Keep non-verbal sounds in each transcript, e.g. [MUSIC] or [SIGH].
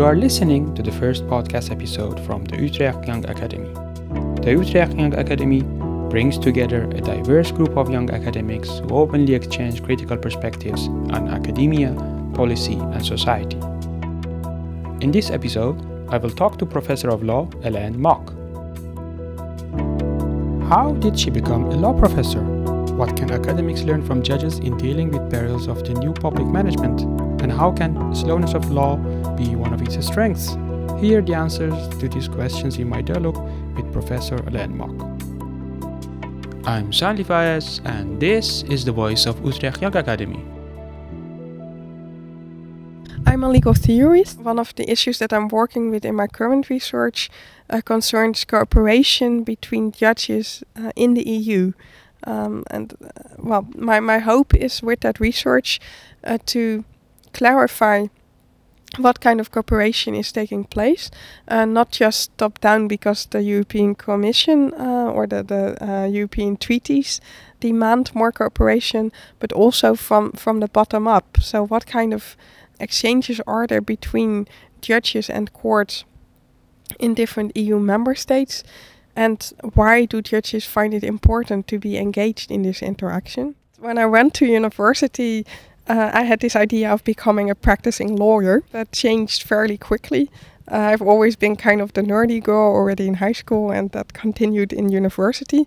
You are listening to the first podcast episode from the Utrecht Young Academy. The Utrecht Young Academy brings together a diverse group of young academics who openly exchange critical perspectives on academia, policy, and society. In this episode, I will talk to Professor of Law Elaine Mak. How did she become a law professor? What can academics learn from judges in dealing with perils of the new public management? And how can slowness of law be one of its strengths? Here the answers to these questions in my dialogue with Professor Elaine Mak. I'm Sandy Fayez, and this is the voice of Utrecht Young Academy. I'm a legal theorist. One of the issues that I'm working with in my current research uh, concerns cooperation between judges uh, in the EU. Um, and uh, well, my, my hope is with that research uh, to clarify what kind of cooperation is taking place, uh, not just top down because the European Commission uh, or the, the uh, European treaties demand more cooperation, but also from, from the bottom up. So, what kind of exchanges are there between judges and courts in different EU member states? And why do judges find it important to be engaged in this interaction? When I went to university, uh, I had this idea of becoming a practicing lawyer. That changed fairly quickly. Uh, I've always been kind of the nerdy girl already in high school, and that continued in university.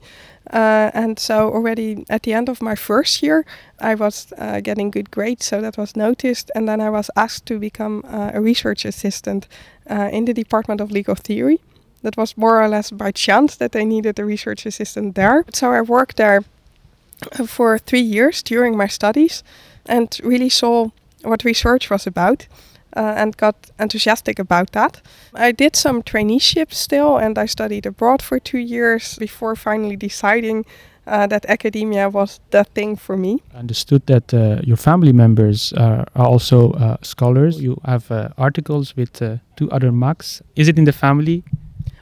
Uh, and so, already at the end of my first year, I was uh, getting good grades, so that was noticed. And then I was asked to become uh, a research assistant uh, in the Department of Legal Theory. That was more or less by chance that they needed a research assistant there. So, I worked there uh, for three years during my studies and really saw what research was about. Uh, and got enthusiastic about that. I did some traineeships still, and I studied abroad for two years before finally deciding uh, that academia was the thing for me. I understood that uh, your family members are, are also uh, scholars. You have uh, articles with uh, two other Maks. Is it in the family?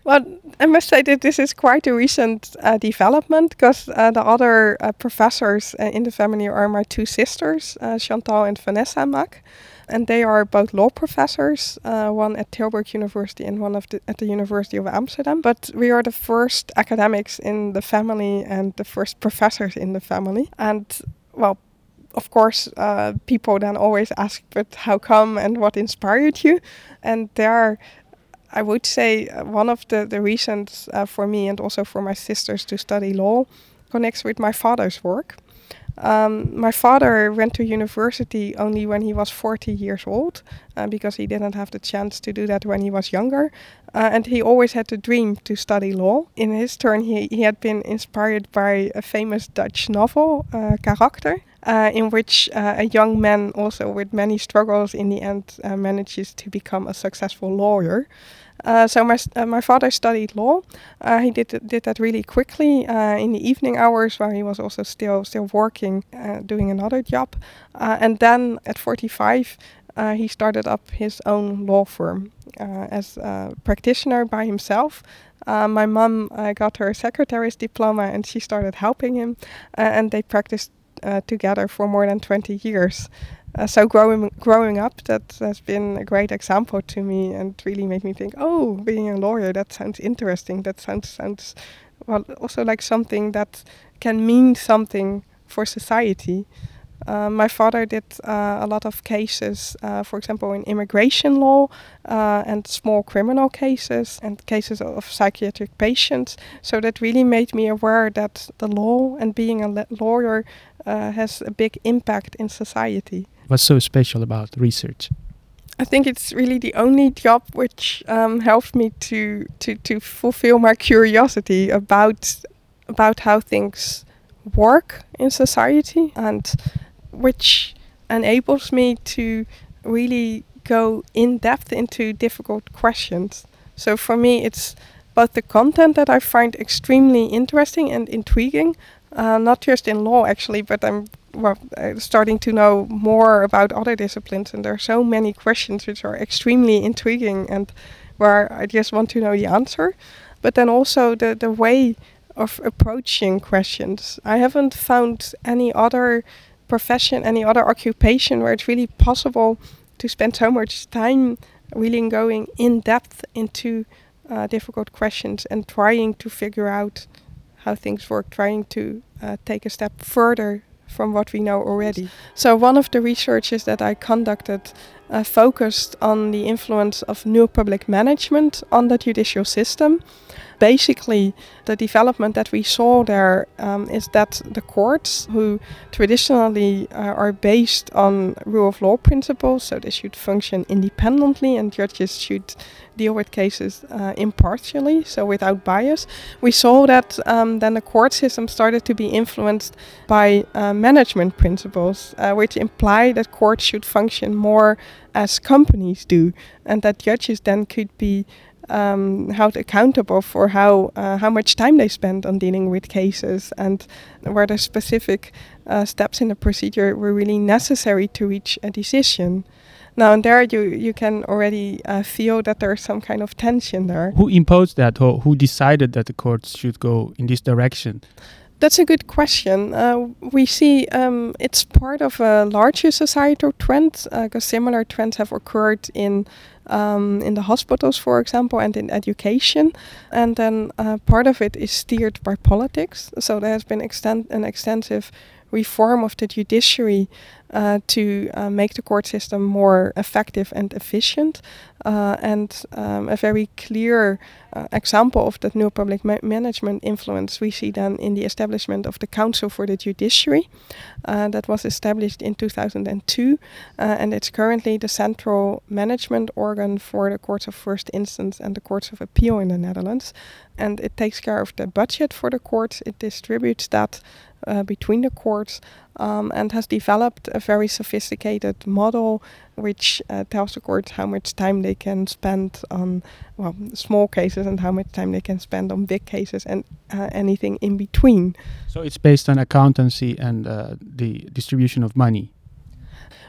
Well, I must say that this is quite a recent uh, development because uh, the other uh, professors uh, in the family are my two sisters, uh, Chantal and Vanessa Mak. And they are both law professors, uh, one at Tilburg University and one the, at the University of Amsterdam. But we are the first academics in the family and the first professors in the family. And well, of course, uh, people then always ask, but how come and what inspired you? And there I would say uh, one of the, the reasons uh, for me and also for my sisters to study law connects with my father's work. Um, my father went to university only when he was 40 years old uh, because he didn't have the chance to do that when he was younger. Uh, and he always had the dream to study law. In his turn, he, he had been inspired by a famous Dutch novel, uh. Uh, in which uh, a young man, also with many struggles, in the end uh, manages to become a successful lawyer. Uh, so my uh, my father studied law. Uh, he did did that really quickly uh, in the evening hours, while he was also still still working, uh, doing another job. Uh, and then at 45, he started up his own law firm as a practitioner by himself. my mom got her secretary's diploma, and she started helping him, and they practiced together for more than 20 years. Uh, so growing growing up, that has been a great example to me, and really made me think, oh, being a lawyer, that sounds interesting. That sounds sounds well, also like something that can mean something for society. Uh, my father did uh, a lot of cases, uh, for example, in immigration law uh, and small criminal cases and cases of psychiatric patients. So that really made me aware that the law and being a lawyer uh, has a big impact in society. What's so special about research? I think it's really the only job which um, helped me to, to, to fulfill my curiosity about about how things work in society and which enables me to really go in depth into difficult questions. So for me, it's both the content that I find extremely interesting and intriguing, uh, not just in law actually, but I'm well, uh, starting to know more about other disciplines, and there are so many questions which are extremely intriguing and where I just want to know the answer. But then also the the way of approaching questions. I haven't found any other profession, any other occupation where it's really possible to spend so much time really going in depth into uh, difficult questions and trying to figure out how things work, trying to uh, take a step further from what we know already. So, one of the researches that I conducted uh, focused on the influence of new public management on the judicial system basically, the development that we saw there um, is that the courts, who traditionally uh, are based on rule of law principles, so they should function independently and judges should deal with cases uh, impartially, so without bias, we saw that um, then the court system started to be influenced by uh, management principles, uh, which imply that courts should function more as companies do, and that judges then could be um, held accountable for how uh, how much time they spend on dealing with cases and whether specific uh, steps in the procedure were really necessary to reach a decision. Now, and there you you can already uh, feel that there's some kind of tension there. Who imposed that, or who decided that the courts should go in this direction? That's a good question. Uh, we see um, it's part of a larger societal trend because uh, similar trends have occurred in um, in the hospitals, for example, and in education. And then uh, part of it is steered by politics. So there has been an extensive reform of the judiciary uh, to uh, make the court system more effective and efficient. Uh, and um, a very clear uh, example of that new public ma- management influence we see then in the establishment of the Council for the Judiciary uh, that was established in 2002. Uh, and it's currently the central management organ for the courts of first instance and the courts of appeal in the Netherlands. And it takes care of the budget for the courts, it distributes that uh, between the courts um, and has developed a very sophisticated model which uh, tells the courts how much time they can spend on well small cases and how much time they can spend on big cases and uh, anything in between. So it's based on accountancy and uh, the distribution of money.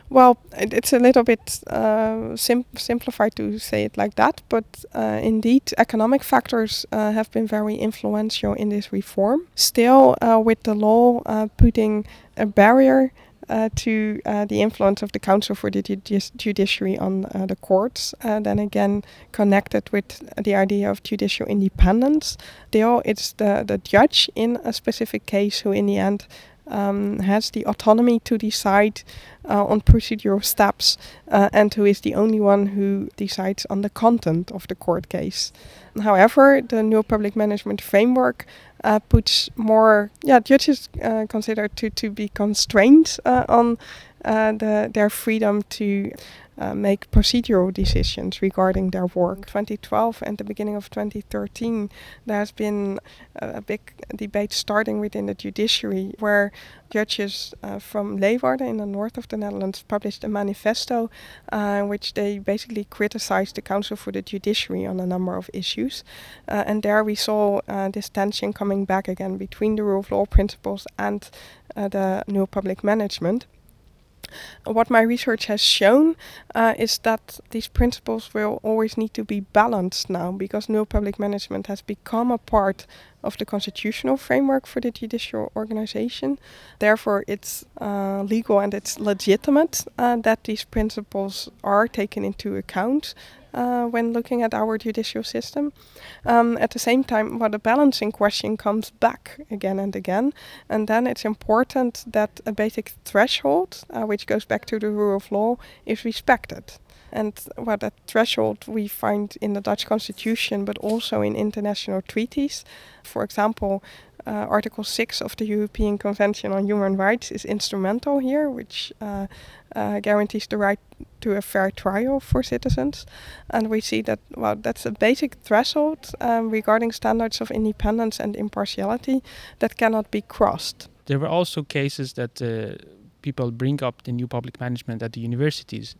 Well, it, it's a little bit uh, sim- simplified to say it like that, but uh, indeed, economic factors uh, have been very influential in this reform. Still, uh, with the law uh, putting a barrier uh, to the influence of the Council for the Judiciary on the courts. Then again, connected with the idea of judicial independence. Still, it's the, the judge in a specific case who, in the end, um, has the autonomy to decide uh, on procedural steps uh, and who is the only one who decides on the content of the court case. However, the new public management framework uh, puts more, yeah, judges uh, considered to, to be constrained uh, on uh, the, their freedom to uh, make procedural decisions regarding their work. 2012 and the beginning of 2013, there has been a, a big debate starting within the judiciary where judges uh, from Leeuwarden in the north of the Netherlands published a manifesto uh, in which they basically criticized the Council for the Judiciary on a number of issues. Uh, and there we saw uh, this tension coming back again between the rule of law principles and uh, the new public management. What my research has shown uh, is that these principles will always need to be balanced now because new public management has become a part of the constitutional framework for the judicial organization. Therefore, it's uh, legal and it's legitimate uh, that these principles are taken into account uh, when looking at our judicial system. Um, at the same time, well, the balancing question comes back again and again, and then it's important that a basic threshold, uh, which goes back to the rule of law, is respected. And well, that threshold we find in the Dutch constitution, but also in international treaties. For example, uh, Article 6 of the European Convention on Human Rights is instrumental here, which uh, uh, guarantees the right to a fair trial for citizens. And we see that, well, that's a basic threshold um, regarding standards of independence and impartiality that cannot be crossed. There were also cases that uh, people bring up the new public management at the universities.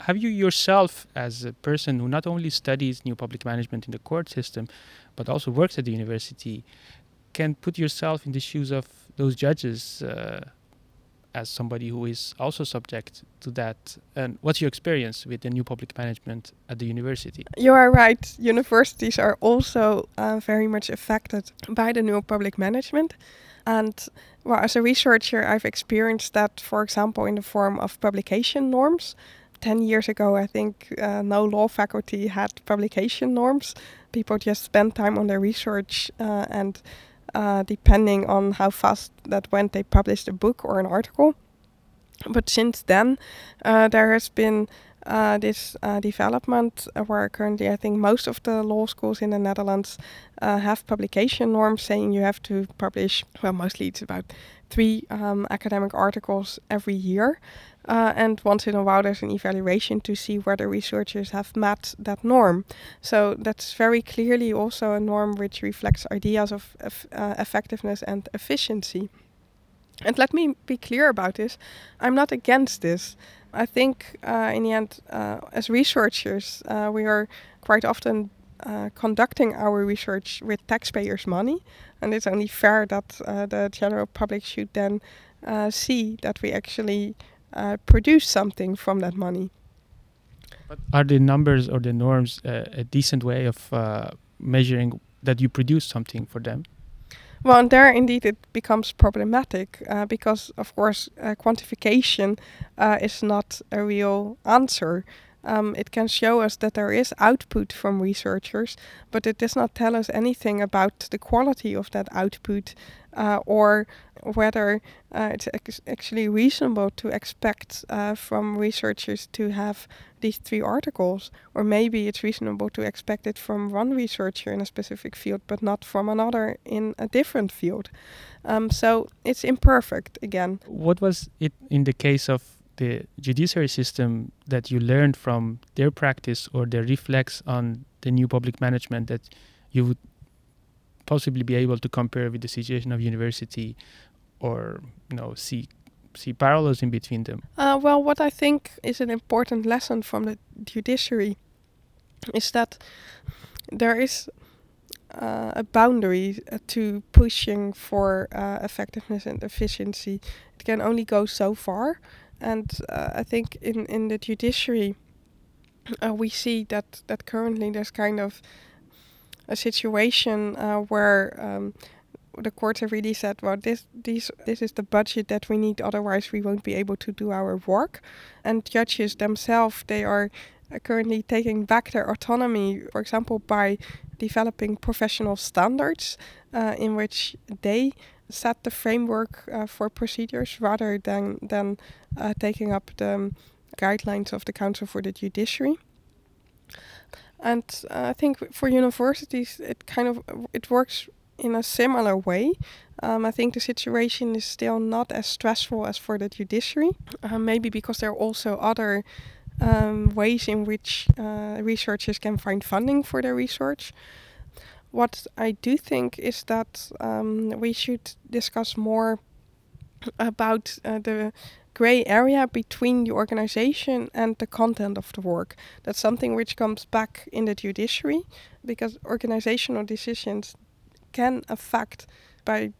Have you yourself, as a person who not only studies new public management in the court system, but also works at the university, can put yourself in the shoes of those judges uh, as somebody who is also subject to that. And what's your experience with the new public management at the university? You are right. Universities are also uh, very much affected by the new public management. And well, as a researcher, I've experienced that, for example, in the form of publication norms. 10 years ago, I think uh, no law faculty had publication norms. People just spent time on their research uh, and uh, depending on how fast that went, they published a book or an article. But since then, uh, there has been uh, this uh, development where currently I think most of the law schools in the Netherlands have publication norms saying you have to publish, well, mostly it's about three um, academic articles every year. Uh, and once in a while, there's an evaluation to see whether researchers have met that norm. So that's very clearly also a norm which reflects ideas of, uh, effectiveness and efficiency. And let me be clear about this I'm not against this. I think, uh, in the end, uh, as researchers, uh, we are quite often uh, conducting our research with taxpayers' money, and it's only fair that uh, the general public should then uh, see that we actually produce something from that money. But are the numbers or the norms a decent way of measuring that you produce something for them? Well, and there indeed it becomes problematic uh, because, of course, uh, quantification uh, is not a real answer. Um, it can show us that there is output from researchers, but it does not tell us anything about the quality of that output uh, or whether uh, it's ex- actually reasonable to expect uh, from researchers to have these three articles, or maybe it's reasonable to expect it from one researcher in a specific field, but not from another in a different field. Um, so it's imperfect again. What was it in the case of the judiciary system that you learned from their practice or their reflex on the new public management that you would possibly be able to compare with the situation of university or you know see see parallels in between them? Uh, well what i think is an important lesson from the judiciary is that there is uh, a boundary uh, to pushing for uh, effectiveness and efficiency. It can only go so far. And uh, I think in in the judiciary, uh, we see that that currently there's kind of a situation uh, where um, the courts have really said, well, this these this is the budget that we need, otherwise we won't be able to do our work. And judges themselves, they are uh, currently taking back their autonomy, for example, by developing professional standards uh, in which they set the framework uh, for procedures rather than than uh, taking up the um, guidelines of the Council for the Judiciary. And uh, I think for universities, it kind of it works in a similar way. Um, I think the situation is still not as stressful as for the judiciary, uh, maybe because there are also other um, ways in which uh, researchers can find funding for their research. What I do think is that um, we should discuss more about uh, the gray area between the organization and the content of the work. That's something which comes back in the judiciary because organizational decisions can affect by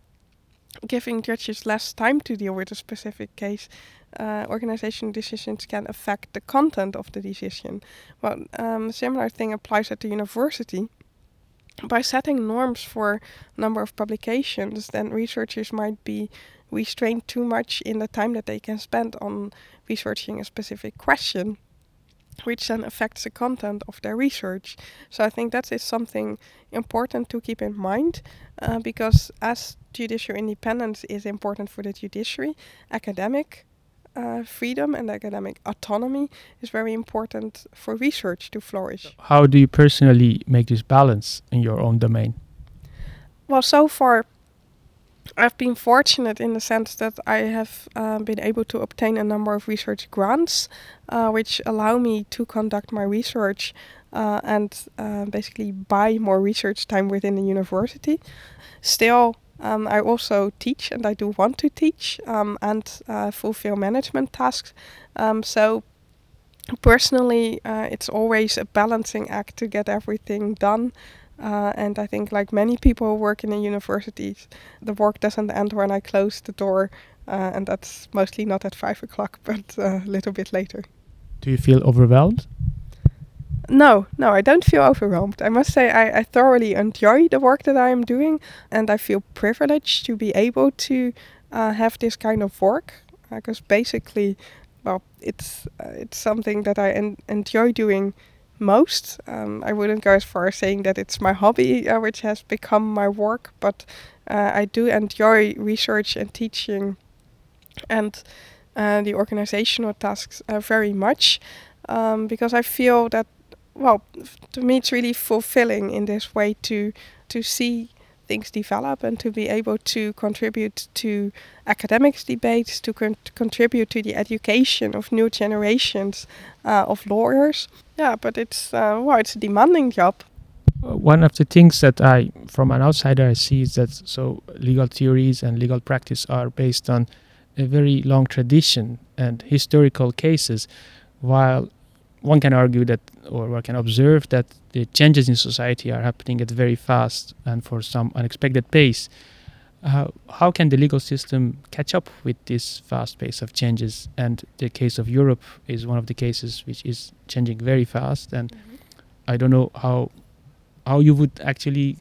giving judges less time to deal with a specific case. Uh, organizational decisions can affect the content of the decision. Well, um, a similar thing applies at the university by setting norms for number of publications, then researchers might be restrained too much in the time that they can spend on researching a specific question, which then affects the content of their research. So I think that is something important to keep in mind uh, because as judicial independence is important for the judiciary, academic uh, freedom and academic autonomy is very important for research to flourish. How do you personally make this balance in your own domain? Well, so far, I've been fortunate in the sense that I have uh, been able to obtain a number of research grants, uh, which allow me to conduct my research uh, and uh, basically buy more research time within the university. Still, um, I also teach and I do want to teach um, and uh, fulfill management tasks. Um, so, personally, uh, it's always a balancing act to get everything done. Uh, and I think, like many people who work in universities, the work doesn't end when I close the door. Uh, and that's mostly not at five o'clock, [LAUGHS] but uh, a little bit later. Do you feel overwhelmed? No, no, I don't feel overwhelmed. I must say, I, I thoroughly enjoy the work that I am doing, and I feel privileged to be able to uh, have this kind of work. Because basically, well, it's uh, it's something that I en- enjoy doing most. Um, I wouldn't go as far as saying that it's my hobby, uh, which has become my work, but uh, I do enjoy research and teaching and uh, the organizational tasks uh, very much um, because I feel that, well, to me it's really fulfilling in this way to to see things develop and to be able to contribute to academics debates, to con- contribute to the education of new generations uh, of lawyers. Yeah, but it's uh, well, it's a demanding job. Uh, one of the things that I, from an outsider, I see is that so legal theories and legal practice are based on a very long tradition and historical cases, while one can argue that, or one can observe that the changes in society are happening at very fast and for some unexpected pace. Uh, how can the legal system catch up with this fast pace of changes? And the case of Europe is one of the cases which is changing very fast. And mm-hmm. I don't know how how you would actually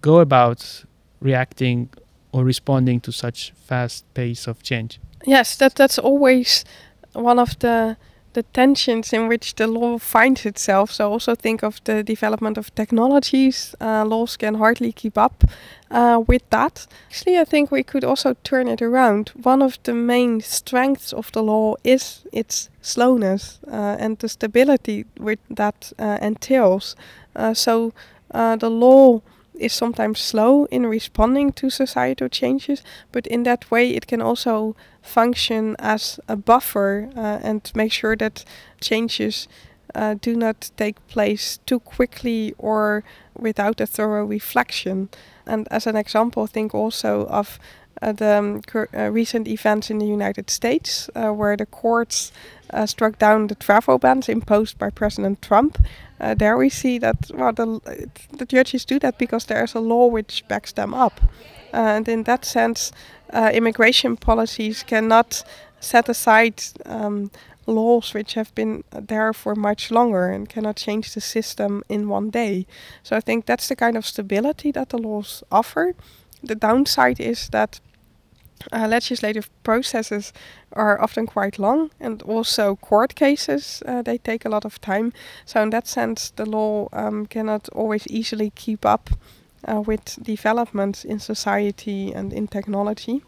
go about reacting or responding to such fast pace of change. Yes, that that's always one of the the tensions in which the law finds itself. So also think of the development of technologies. Uh, laws can hardly keep up uh, with that. Actually, I think we could also turn it around. One of the main strengths of the law is its slowness uh, and the stability which that uh, entails. Uh, so uh, the law is sometimes slow in responding to societal changes, but in that way it can also function as a buffer uh, and make sure that changes uh, do not take place too quickly or without a thorough reflection. And as an example, think also of the um, uh, recent events in the United States, uh, where the courts uh, struck down the travel bans imposed by President Trump. There we see that well, the, the judges do that because there is a law which backs them up. and in that sense, immigration policies cannot set aside um, laws which have been there for much longer and cannot change the system in one day. So I think that's the kind of stability that the laws offer. The downside is that uh, legislative processes are often quite long, and also court cases uh, they take a lot of time. So in that sense, the law um, cannot always easily keep up uh, with developments in society and in technology.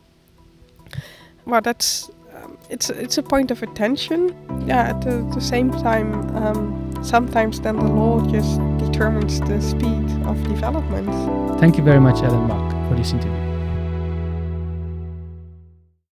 Well, that's um, it's it's a point of attention. Yeah, at the, the same time, um, sometimes then the law just determines the speed of development. Thank you very much, Ellen Bach, for this interview.